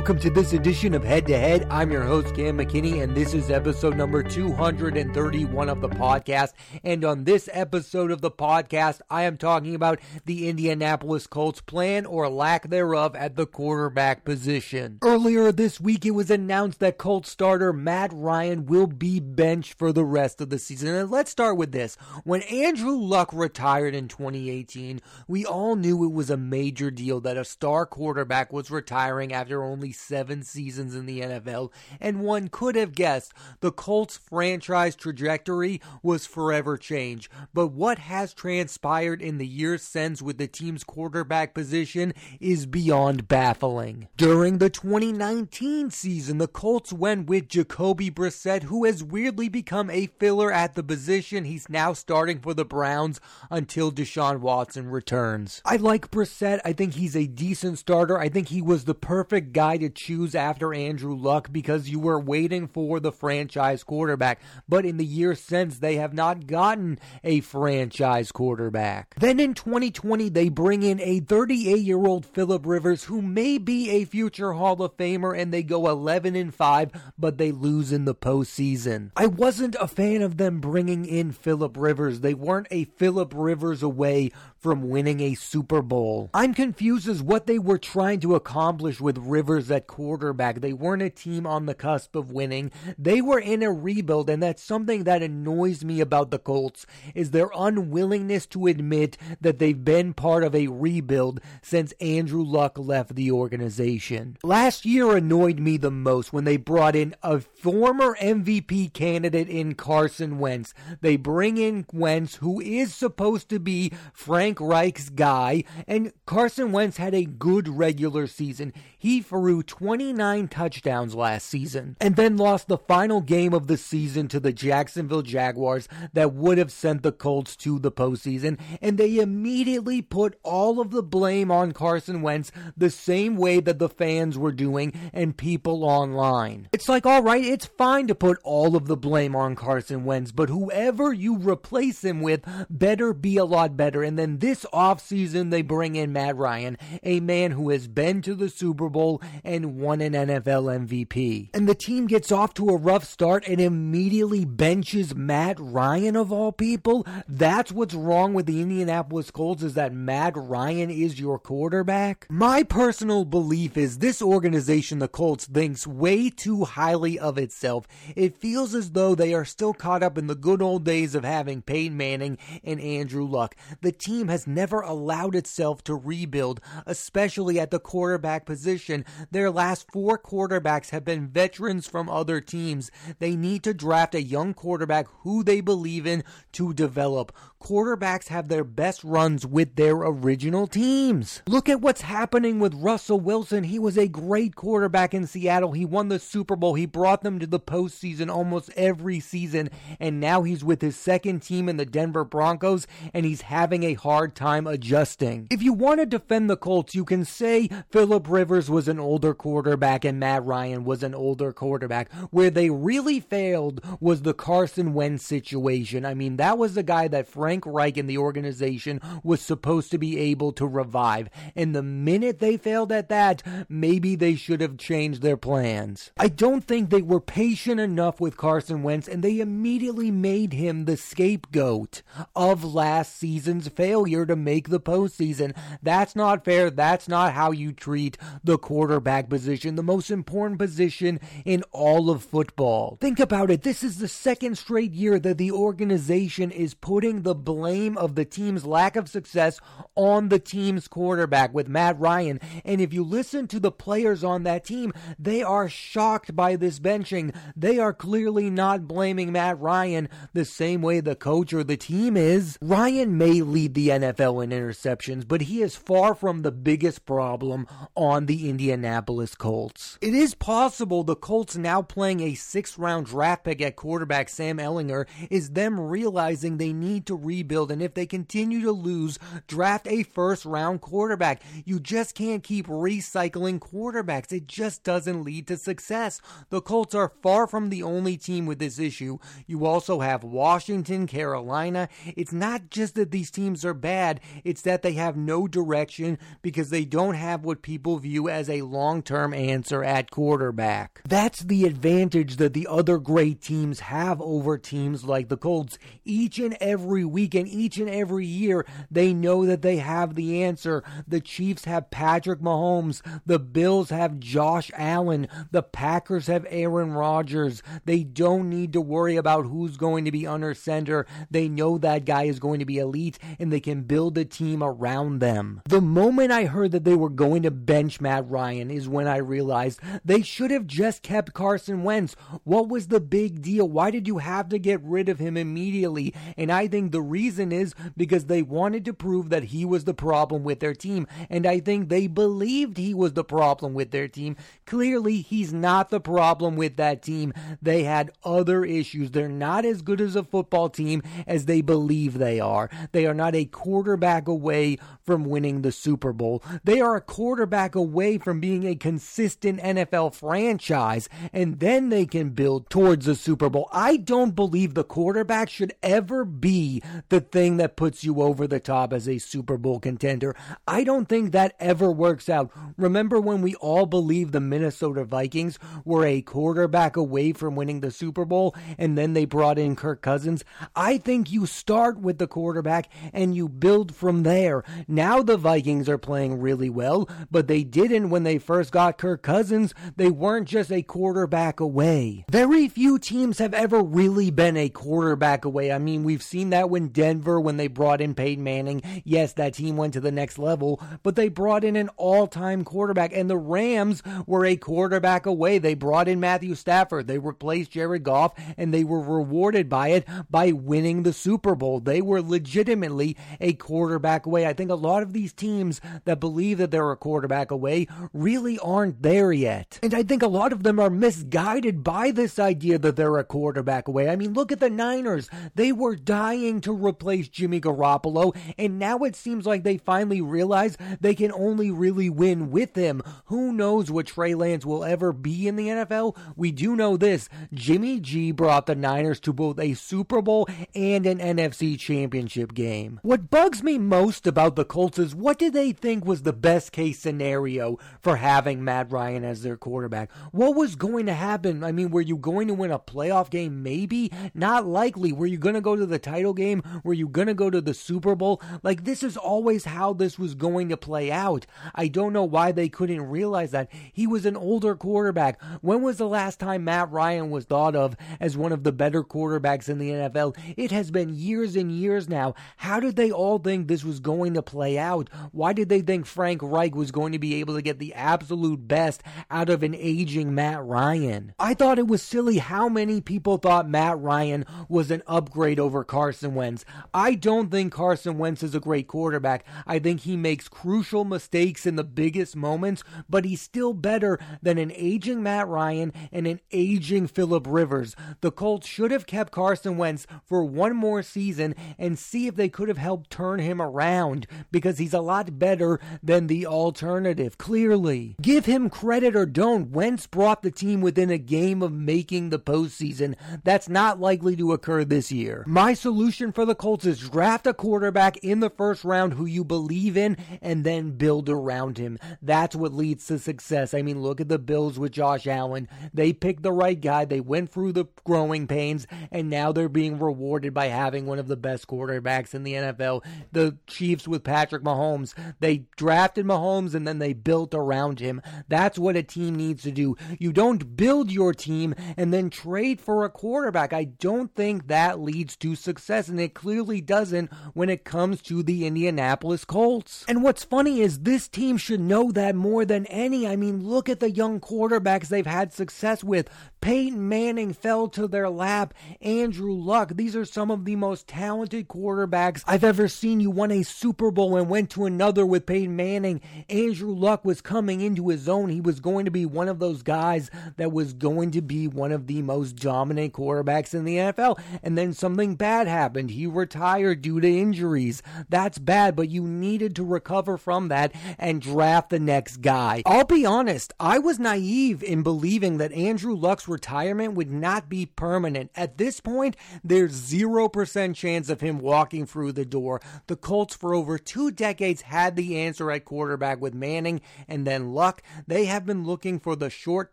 welcome to this edition of Head to Head. I'm your host, Cam McKinney, and this is episode number 231 of the podcast. And on this episode of the podcast, I am talking about the Indianapolis Colts plan or lack thereof at the quarterback position. Earlier this week, it was announced that Colts starter Matt Ryan will be benched for the rest of the season. And let's start with this. When Andrew Luck retired in 2018, we all knew it was a major deal that a star quarterback was retiring after only seven seasons in the NFL, and one could have guessed the Colts franchise trajectory was forever changed. But what has transpired in the years since with the team's quarterback position is beyond baffling. During the 2019 season, the Colts went with Jacoby Brissett, who has weirdly become a filler at the position. He's now starting for the Browns until Deshaun Watson returns. I like Brissett. I think he's a decent starter. I think he was the perfect guy to choose after Andrew Luck because you were waiting for the franchise quarterback. But in the years since, they have not gotten a franchise quarterback. Then in 2020, they bring in a 38 year old Philip Rivers who may be a future Hall of Famer and they go 11 and 5, but they lose in the postseason. I wasn't a fan of them bringing in Philip Rivers. They weren't a Philip Rivers away from winning a Super Bowl. I'm confused as what they were trying to accomplish with Rivers at quarterback. They weren't a team on the cusp of winning. They were in a rebuild and that's something that annoys me about the Colts is their unwillingness to admit that they've been part of a rebuild since Andrew Luck left the organization. Last year annoyed me the most when they brought in a former MVP candidate in Carson Wentz. They bring in Wentz who is supposed to be Frank Reich's guy, and Carson Wentz had a good regular season. He threw 29 touchdowns last season, and then lost the final game of the season to the Jacksonville Jaguars that would have sent the Colts to the postseason, and they immediately put all of the blame on Carson Wentz the same way that the fans were doing and people online. It's like, alright, it's fine to put all of the blame on Carson Wentz, but whoever you replace him with better be a lot better, and then this offseason, they bring in Matt Ryan, a man who has been to the Super Bowl and won an NFL MVP. And the team gets off to a rough start and immediately benches Matt Ryan of all people. That's what's wrong with the Indianapolis Colts is that Matt Ryan is your quarterback. My personal belief is this organization, the Colts, thinks way too highly of itself. It feels as though they are still caught up in the good old days of having Peyton Manning and Andrew Luck. The team has never allowed itself to rebuild, especially at the quarterback position. Their last four quarterbacks have been veterans from other teams. They need to draft a young quarterback who they believe in to develop. Quarterbacks have their best runs with their original teams. Look at what's happening with Russell Wilson. He was a great quarterback in Seattle. He won the Super Bowl. He brought them to the postseason almost every season. And now he's with his second team in the Denver Broncos and he's having a hard time adjusting. If you want to defend the Colts, you can say Philip Rivers was an older quarterback and Matt Ryan was an older quarterback. Where they really failed was the Carson Wentz situation. I mean, that was the guy that Reich and the organization was supposed to be able to revive. And the minute they failed at that, maybe they should have changed their plans. I don't think they were patient enough with Carson Wentz and they immediately made him the scapegoat of last season's failure to make the postseason. That's not fair. That's not how you treat the quarterback position, the most important position in all of football. Think about it. This is the second straight year that the organization is putting the blame of the team's lack of success on the team's quarterback with Matt Ryan. And if you listen to the players on that team, they are shocked by this benching. They are clearly not blaming Matt Ryan the same way the coach or the team is. Ryan may lead the NFL in interceptions, but he is far from the biggest problem on the Indianapolis Colts. It is possible the Colts now playing a sixth round draft pick at quarterback Sam Ehlinger is them realizing they need to rebuild. And if they continue to lose, draft a first round quarterback. You just can't keep recycling quarterbacks. It just doesn't lead to success. The Colts are far from the only team with this issue. You also have Washington, Carolina. It's not just that these teams are bad, it's that they have no direction because they don't have what people view as a long term answer at quarterback. That's the advantage that the other great teams have over teams like the Colts. Each and every week and each and every year, they know that they have the answer. The Chiefs have Patrick Mahomes, the Bills have Josh Allen, the Packers have Aaron Rodgers. They don't need to worry about who's going to be under center. They know that guy is going to be elite and they can build a team around them. The moment I heard that they were going to bench Matt Ryan is when I realized they should have just kept Carson Wentz. What was the big deal? Why did you have to get rid of him immediately? And I think the reason is because they wanted to prove that he was the problem with their team. And I think they believed he was the problem with their team. Clearly, he's not the problem with that team. They had other issues. They're not as good as a football team as they believe they are. They are not a quarterback away from winning the Super Bowl. They are a quarterback away from being a consistent NFL franchise, and then they can build towards the Super Bowl. I don't believe the quarterback should ever be the thing that puts you over the top as a Super Bowl contender. I don't think that ever works out. Remember when we all believed the Minnesota Vikings were a quarterback away from winning the Super Bowl and then they brought in Kirk Cousins? I think you start with the quarterback and you build from there. Now the Vikings are playing really well, but they didn't when they first got Kirk Cousins. They weren't just a quarterback away. Very few teams have ever really been a quarterback away. I mean, we've seen that when Denver, when they brought in Peyton Manning, yes, that team went to the next level, but they brought in an all time quarterback, and the Rams were a quarterback away. They brought in Matthew Stafford, they replaced Jared Goff, and they were rewarded by it by winning the Super Bowl. They were legitimately a quarterback away. I think a lot of these teams that believe that they're a quarterback away really aren't there yet. And I think a lot of them are misguided by this idea that they're a quarterback away. I mean, look at the Niners. They were dying to replace Jimmy Garoppolo, and now it seems like they finally realize they can only really win with him. Who knows what Trey Lance will ever be in the NFL? We do know this Jimmy G brought the Niners to both a Super Bowl and an NFC championship game. What bugs me most about the Colts is what did they think was the best case scenario for having Matt Ryan as their quarterback? What was going to happen? I mean, were you going to win a playoff game? Maybe. Not likely. Were you going to go to the title game? Were you going to go to the Super Bowl? Like, this is always how this was going to play out. I don't know why they couldn't realize that. He was an older quarterback. When was the last time Matt Ryan was thought of as one of the better quarterbacks in the NFL? It has been years and years now. How did they all think this was going to play out? Why did they think Frank Reich was going to be able to get the absolute best out of an aging Matt Ryan? I thought it was silly how many people thought Matt Ryan was an upgrade over Carson Wentz. I don't think Carson Wentz is a great quarterback. I think he makes crucial mistakes in the biggest moments, but he's still better than an aging Matt Ryan and an aging Philip Rivers. The Colts should have kept Carson Wentz for one more season and see if they could have helped turn him around because he's a lot better than the alternative, clearly. Give him credit or don't, Wentz brought the team within a game of making the postseason. That's not likely to occur this year. My solution for the Colts is draft a quarterback in the first round who you believe in and then build around him. That's what leads to success. I mean, look at the Bills with Josh Allen. They picked the right guy, they went through the growing pains, and now they're being rewarded by having one of the best quarterbacks in the NFL. The Chiefs with Patrick Mahomes, they drafted Mahomes and then they built around him. That's what a team needs to do. You don't build your team and then trade for a quarterback. I don't think that leads to success, and it clearly doesn't when it comes to the Indianapolis Colts. And what's funny is this team should know that more than any. I mean, look at the young quarterbacks they've had success with. Peyton Manning fell to their lap. Andrew Luck. These are some of the most talented quarterbacks I've ever seen. You won a Super Bowl and went to another with Peyton Manning. Andrew Luck was coming into his own. He was going to be one of those guys that was going to be one of the most dominant quarterbacks in the NFL. And then something bad happened. He retired due to injuries. That's bad, but you needed to recover from that and draft the next guy. I'll be honest, I was naive in believing that Andrew Luck's retirement would not be permanent. At this point, there's 0% chance of him walking through the door. The Colts, for over two decades, had the answer at quarterback with Manning and then Luck. They have been looking for the short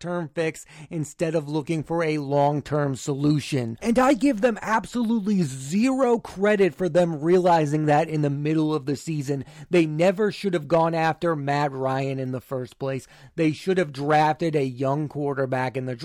term fix instead of looking for a long term solution. And I give them absolutely zero credit for them realizing that in the middle of the season. They never should have gone after Matt Ryan in the first place. They should have drafted a young quarterback in the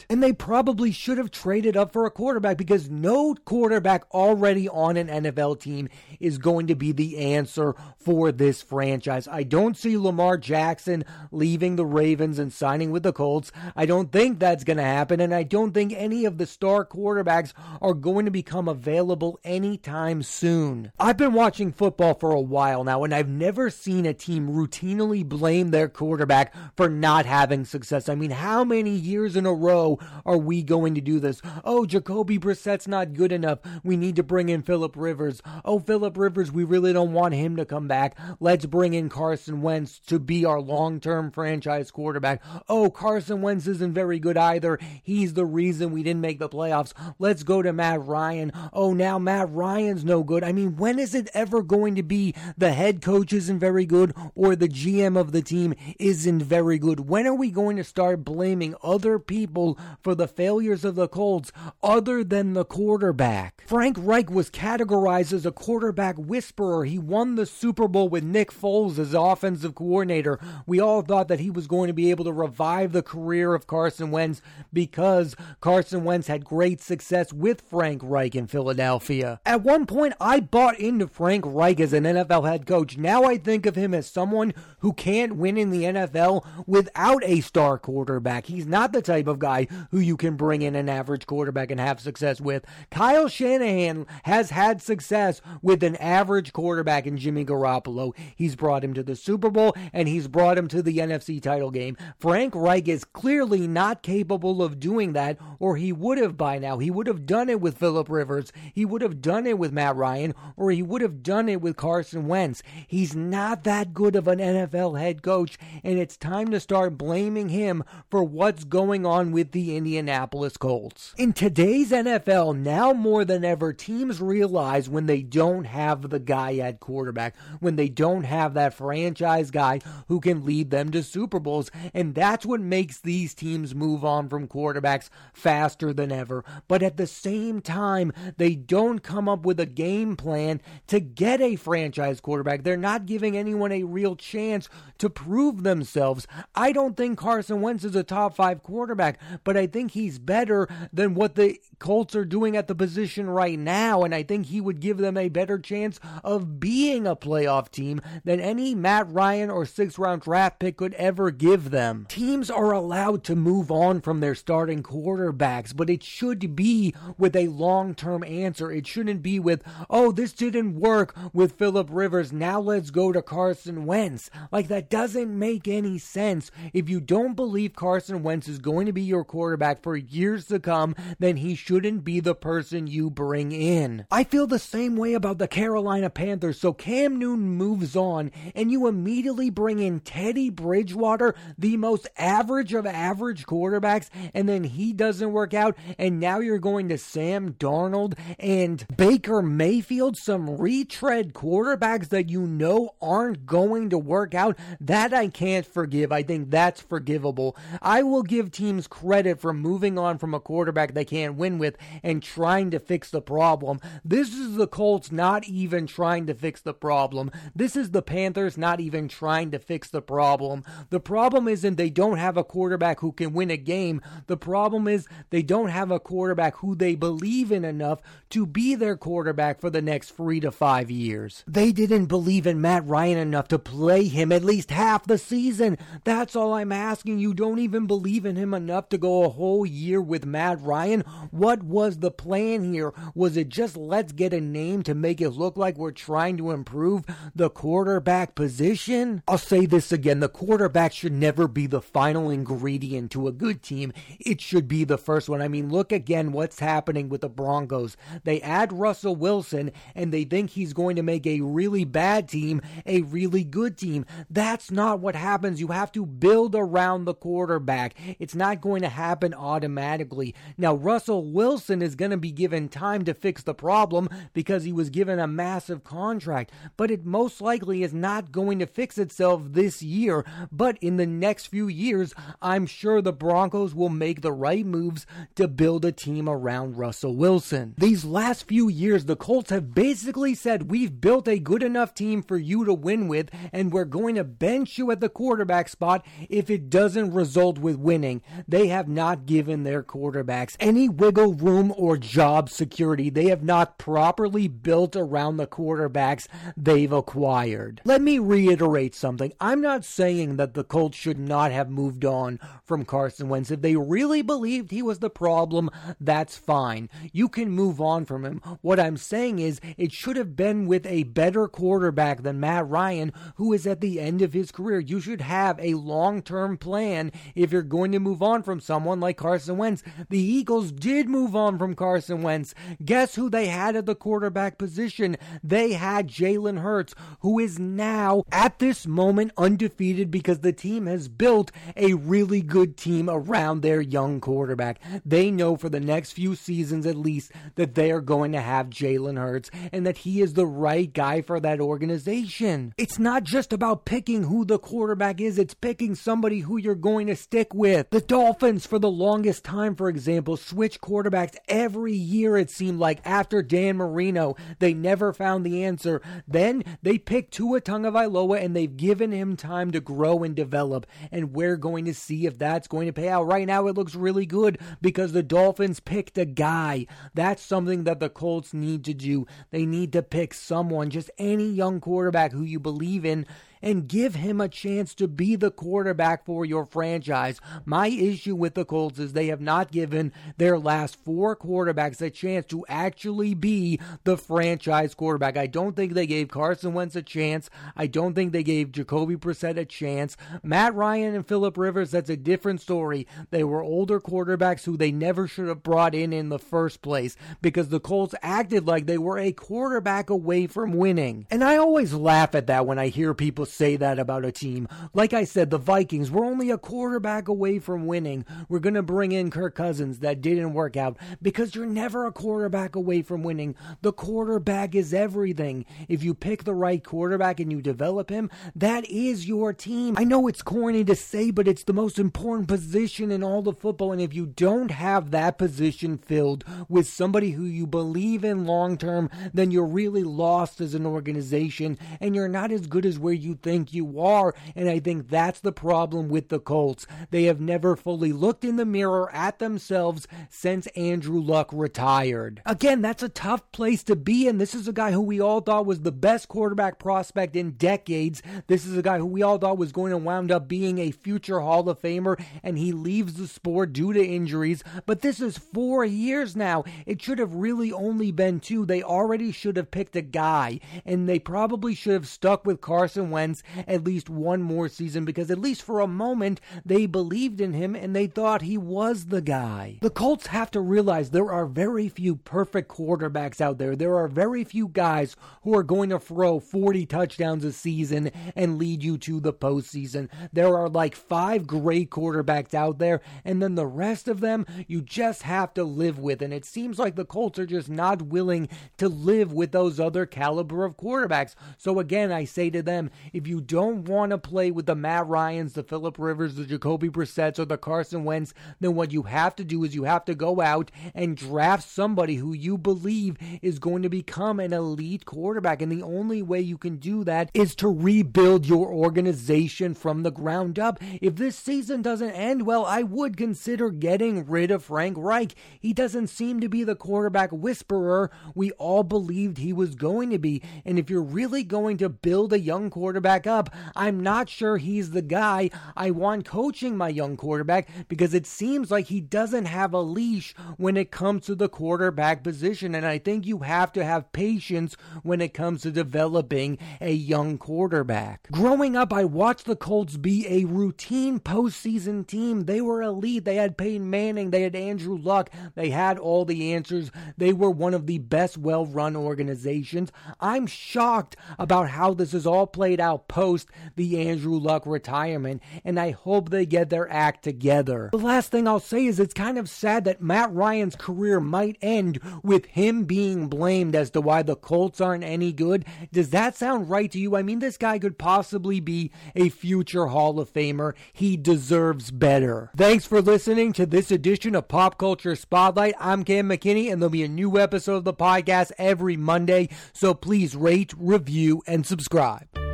draft. And they probably should have traded up for a quarterback because no quarterback already on an NFL team is going to be the answer for this franchise. I don't see Lamar Jackson leaving the Ravens and signing with the Colts. I don't think that's going to happen, and I don't think any of the star quarterbacks are going to become available anytime soon. I've been watching football for a while now, and I've never seen a team routinely blame their quarterback for not having success. I mean, how many years in a row are we going to do this? Oh, Jacoby Brissett's not good enough. We need to bring in Philip Rivers. Oh, Philip Rivers, we really don't want him to come back. Let's bring in Carson Wentz to be our long term franchise quarterback. Oh, Carson Wentz isn't very good either. He's the reason we didn't make the playoffs. Let's go to Matt Ryan. Oh, now Matt Ryan's no good. I mean, when is it ever going to be the head coach isn't very good or the GM of the team isn't very good? When are we going to start blaming other people for the failures of the Colts other than the quarterback? Frank Reich was categorized as a quarterback whisperer. He won the Super Bowl with Nick Foles as offensive coordinator. We all thought that he was going to be able to revive the career of Carson Wentz because Carson Wentz had great success with Frank Reich in Philadelphia. At one point, I bought into Frank Reich as an NFL head coach. Now I think of him as someone who can't win in the NFL without a star quarterback. He's not the type of guy who you can bring in an average quarterback and have success with. Kyle Shanahan has had success with an average quarterback in Jimmy Garoppolo. He's brought him to the Super Bowl and he's brought him to the NFC title game. Frank Reich is clearly not capable of doing that, or he would have by now. He would have done it with Philip Rivers. He would have done it with Matt Ryan, or he would have done it with Carson Wentz. He's not that good of an NFL head coach, and it's time to start blaming him for what's going on with the Indianapolis Colts. In today's NFL, now more than ever, teams realize when they don't have the guy at quarterback, when they don't have that franchise guy who can lead them to Super Bowls, and that's what makes these teams move on from quarterbacks faster than ever. But at the same time, they don't come up with a game plan to get a franchise quarterback. They're not giving anyone a real chance to prove themselves. I don't think Carson Wentz is a top five quarterback, but I think he's better than what the Colts are doing at the position right now, and I think he would give them a better chance of being a playoff team than any Matt Ryan or six round draft pick could ever give them. Teams are allowed to move on from their starting quarterbacks, but it should be with a long term answer. It shouldn't be with, oh, this didn't work with Philip Rivers. Now let's go to Carson Wentz. Like, that doesn't make any sense. If you don't believe Carson Wentz is going to be your quarterback for years to come, then he shouldn't be the person you bring in. I feel the same way about the Carolina Panthers. So Cam Newton moves on, and you immediately bring in Teddy Bridgewater, the most average of average quarterbacks, and then he doesn't work out, and now you're going to Sam Darnold and Baker Mayfield, some retread quarterbacks that you know aren't going to work out. That I can't forgive. I think that's forgivable. I will give teams credit for moving on from a quarterback they can't win with and trying to fix the problem. This is the Colts not even trying to fix the problem. This is the Panthers not even trying to fix the problem. The problem isn't they don't have a quarterback who can win a game. The problem is they don't have a quarterback who they believe in enough to be their quarterback for the next three to five years. They didn't believe in Matt Ryan enough to play him at least half the season. That's all I'm asking. You don't even believe in him enough to go a whole year with Matt Ryan. What was the plan here? Was it just let's get a name to make it look like we're trying to improve the quarterback position? I'll say this again the quarterback should never be the final ingredient to a good team. It should be the first one. I mean, look again what's happening with the Broncos. They add Russell Wilson and they think he's going to make a really bad team a really good team. That's not what happens. You have to build around the quarterback. It's not going to happen automatically. Now, Russell Wilson is going to be given time to fix the problem because he was given a massive contract, but it most likely is not going to fix itself this year. But in the next few years, I'm sure the Broncos will make the right moves to build a team around Russell Wilson. These last few years, the Colts have basically said, We've built a good enough team for you to win with, and we're going to bench you at the quarterback spot if it doesn't result with winning. They have not given their quarterbacks any wiggle room or job security. They have not properly built around the quarterbacks they've acquired. Let me reiterate something. I'm not saying that the Colts should not have moved on from Carson Wentz. If they really believed he was the problem, that's fine. You can move on from him. What I'm saying is it should have been with a better quarterback than Matt Ryan, who is at the end of his career. You should have a long term plan if you're going to move on from someone like Carson Wentz. The Eagles did move on from Carson Wentz. Guess who they had at the quarterback position? They had Jalen Hurts, who is now at this moment undefeated because the team has built a really good team around their young quarterback. They know for the next few seasons at least that they are going to have Jalen Hurts and that he is the right guy for that organization. It's not just about picking who the quarterback is, it's picking somebody who you're going to stick with. The Dolphins, for the longest time, for example, switch quarterbacks every year, it seemed like. After Dan Marino, they never found the answer. Then they picked Tua Tagovailoa and they've given him time to grow and develop. And we're going to see if that's going to pay out. Right now, it looks really good because the Dolphins picked a guy. That's something that the Colts need to do. They need to pick someone, just any young quarterback who you believe in and give him a chance to be the quarterback for your franchise. My issue with the Colts is they have not given their last four quarterbacks a chance to actually be the franchise quarterback. I don't think they gave Carson Wentz a chance. I don't think they gave Jacoby Brissett a chance. Matt Ryan and Philip Rivers, that's a different story. They were older quarterbacks who they never should have brought in in the first place because the Colts acted like they were a quarterback away from winning. And I always laugh at that when I hear people say that about a team. Like I said, the Vikings were only a quarterback away from winning. We're going to bring in Kirk Cousins. That didn't work out because you're never a quarterback away from winning. The quarterback is everything. If you pick the right quarterback and you develop him, that is your team. I know it's corny to say, but it's the most important position in all the football. And if you don't have that position filled with somebody who you believe in long term, then you're really lost as an organization and you're not as good as where you think you are. And I think that's the problem with the Colts. They have never fully looked in the mirror at themselves since Andrew Luck retired. Again, that's a tough place to be in. This is a guy who we all thought was the best quarterback prospect in decades. This is a guy who we all thought was going to wound up being a future Hall of Famer, and he leaves the sport due to injuries. But this is four years now. It should have really only been two. They already should have picked a guy, and they probably should have stuck with Carson Wentz at least one more season because at least for a moment they believed in him and they thought he was the guy. The Colts have to realize there are very few perfect quarterbacks out there. There are very few guys who are going to throw 40 touchdowns a season and lead you to the postseason. There are like five great quarterbacks out there, and then the rest of them you just have to live with. And it seems like the Colts are just not willing to live with those other caliber of quarterbacks. So again, I say to them, if you don't want to play with the Matt Ryans, the Philip Rivers, the Jacoby Brissetts, or the Carson Wentz, then what you have to do is you have to go out and draft somebody who you believe is going to become an elite quarterback. And the only way you can do that is to rebuild your organization from the ground up. If this season doesn't end well, I would consider getting rid of Frank Reich. He doesn't seem to be the quarterback whisperer we all believed he was going to be. And if you're really going to build a young quarterback, quarterback up. I'm not sure he's the guy I want coaching my young quarterback because it seems like he doesn't have a leash when it comes to the quarterback position. And I think you have to have patience when it comes to developing a young quarterback. Growing up, I watched the Colts be a routine postseason team. They were elite. They had Peyton Manning, they had Andrew Luck, they had all the answers. They were one of the best well run organizations. I'm shocked about how this is all played out post the Andrew Luck retirement, and I hope they get their act together. The last thing I'll say is it's kind of sad that Matt Ryan's career might end with him being blamed as to why the Colts aren't any good. Does that sound right to you? I mean, this guy could possibly be a future Hall of Famer. He deserves better. Thanks for listening to this edition of Pop Culture Spotlight. I'm Cam McKinney, and there'll be a new episode of the podcast every Monday. So please rate, review, and subscribe.